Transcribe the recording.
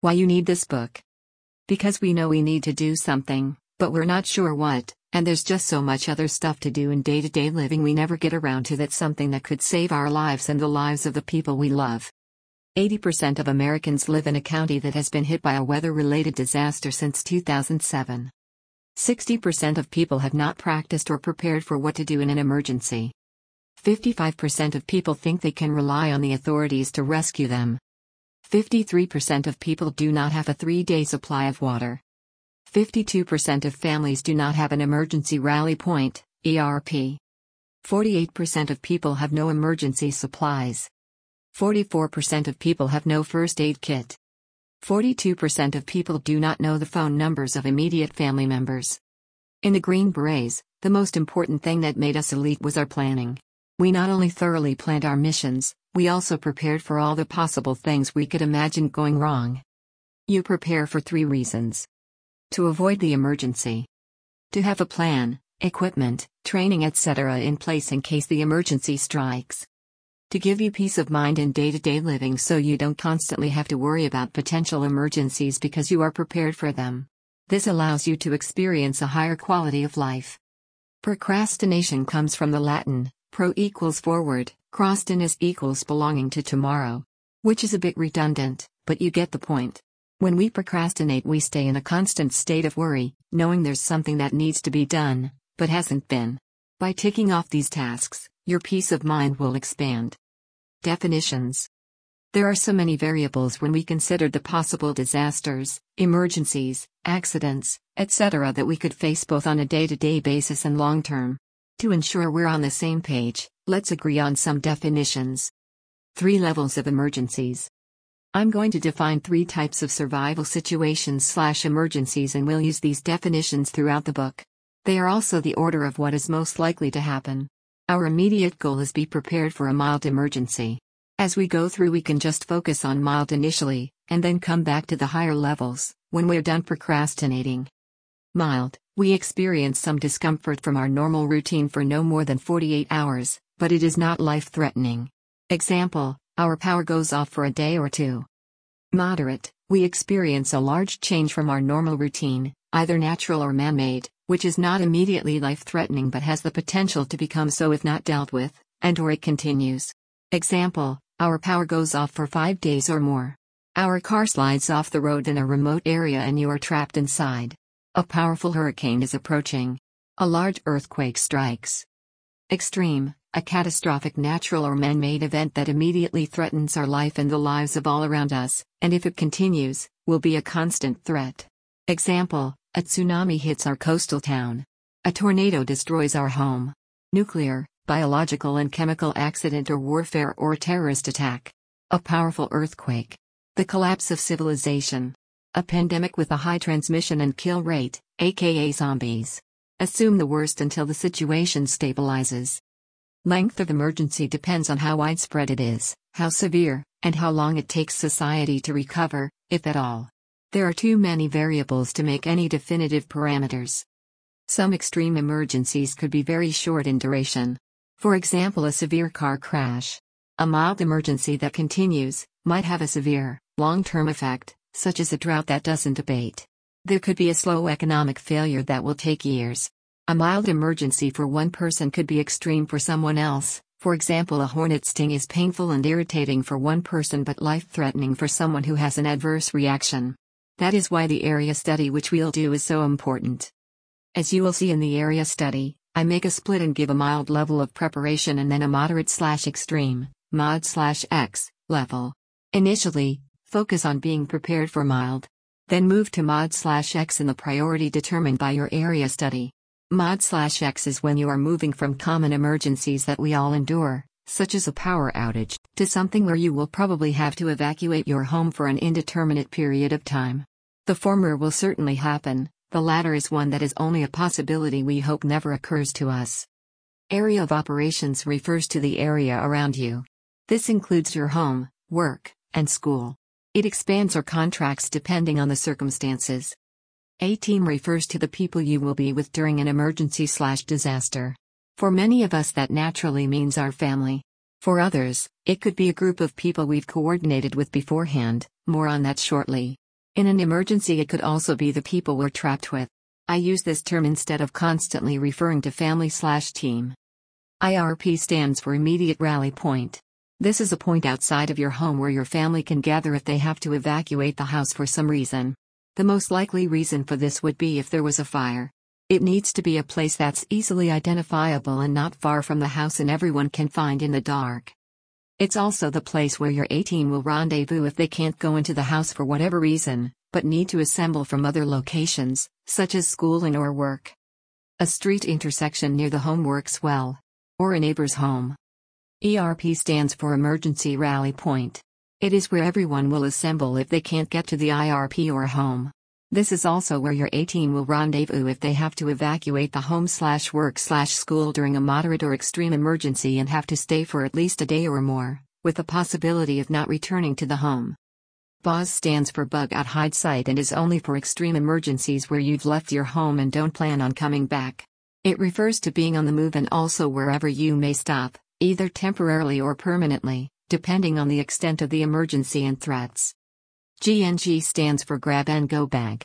Why you need this book? Because we know we need to do something, but we're not sure what, and there's just so much other stuff to do in day to day living we never get around to that's something that could save our lives and the lives of the people we love. 80% of Americans live in a county that has been hit by a weather related disaster since 2007. 60% of people have not practiced or prepared for what to do in an emergency. 55% of people think they can rely on the authorities to rescue them. 53% of people do not have a three day supply of water. 52% of families do not have an emergency rally point, ERP. 48% of people have no emergency supplies. 44% of people have no first aid kit. 42% of people do not know the phone numbers of immediate family members. In the Green Berets, the most important thing that made us elite was our planning. We not only thoroughly planned our missions, we also prepared for all the possible things we could imagine going wrong. You prepare for three reasons to avoid the emergency, to have a plan, equipment, training, etc. in place in case the emergency strikes, to give you peace of mind in day to day living so you don't constantly have to worry about potential emergencies because you are prepared for them. This allows you to experience a higher quality of life. Procrastination comes from the Latin Pro equals forward, crastinus equals belonging to tomorrow. Which is a bit redundant, but you get the point. When we procrastinate, we stay in a constant state of worry, knowing there's something that needs to be done, but hasn't been. By ticking off these tasks, your peace of mind will expand. Definitions There are so many variables when we consider the possible disasters, emergencies, accidents, etc., that we could face both on a day to day basis and long term. To ensure we're on the same page, let's agree on some definitions. Three levels of emergencies. I'm going to define three types of survival situations slash emergencies and we'll use these definitions throughout the book. They are also the order of what is most likely to happen. Our immediate goal is be prepared for a mild emergency. As we go through we can just focus on mild initially, and then come back to the higher levels, when we're done procrastinating. Mild, we experience some discomfort from our normal routine for no more than 48 hours, but it is not life threatening. Example, our power goes off for a day or two. Moderate, we experience a large change from our normal routine, either natural or man made, which is not immediately life threatening but has the potential to become so if not dealt with, and or it continues. Example, our power goes off for five days or more. Our car slides off the road in a remote area and you are trapped inside. A powerful hurricane is approaching. A large earthquake strikes. Extreme, a catastrophic natural or man made event that immediately threatens our life and the lives of all around us, and if it continues, will be a constant threat. Example A tsunami hits our coastal town. A tornado destroys our home. Nuclear, biological, and chemical accident or warfare or terrorist attack. A powerful earthquake. The collapse of civilization. A pandemic with a high transmission and kill rate, aka zombies. Assume the worst until the situation stabilizes. Length of emergency depends on how widespread it is, how severe, and how long it takes society to recover, if at all. There are too many variables to make any definitive parameters. Some extreme emergencies could be very short in duration. For example, a severe car crash. A mild emergency that continues might have a severe, long term effect, such as a drought that doesn't abate. There could be a slow economic failure that will take years. A mild emergency for one person could be extreme for someone else. For example, a hornet sting is painful and irritating for one person but life threatening for someone who has an adverse reaction. That is why the area study, which we'll do, is so important. As you will see in the area study, I make a split and give a mild level of preparation and then a moderate slash extreme, mod slash X, level. Initially, Focus on being prepared for mild. Then move to mod slash X in the priority determined by your area study. Mod slash X is when you are moving from common emergencies that we all endure, such as a power outage, to something where you will probably have to evacuate your home for an indeterminate period of time. The former will certainly happen, the latter is one that is only a possibility we hope never occurs to us. Area of operations refers to the area around you. This includes your home, work, and school. It expands or contracts depending on the circumstances. A team refers to the people you will be with during an emergency slash disaster. For many of us, that naturally means our family. For others, it could be a group of people we've coordinated with beforehand, more on that shortly. In an emergency, it could also be the people we're trapped with. I use this term instead of constantly referring to family slash team. IRP stands for Immediate Rally Point. This is a point outside of your home where your family can gather if they have to evacuate the house for some reason. The most likely reason for this would be if there was a fire. It needs to be a place that's easily identifiable and not far from the house and everyone can find in the dark. It's also the place where your A team will rendezvous if they can't go into the house for whatever reason, but need to assemble from other locations, such as school and or work. A street intersection near the home works well. Or a neighbor's home. ERP stands for Emergency Rally Point. It is where everyone will assemble if they can't get to the IRP or home. This is also where your A team will rendezvous if they have to evacuate the home slash work slash school during a moderate or extreme emergency and have to stay for at least a day or more, with the possibility of not returning to the home. BOZ stands for Bug Out Hide Site and is only for extreme emergencies where you've left your home and don't plan on coming back. It refers to being on the move and also wherever you may stop, either temporarily or permanently, depending on the extent of the emergency and threats. GNG stands for Grab and Go Bag.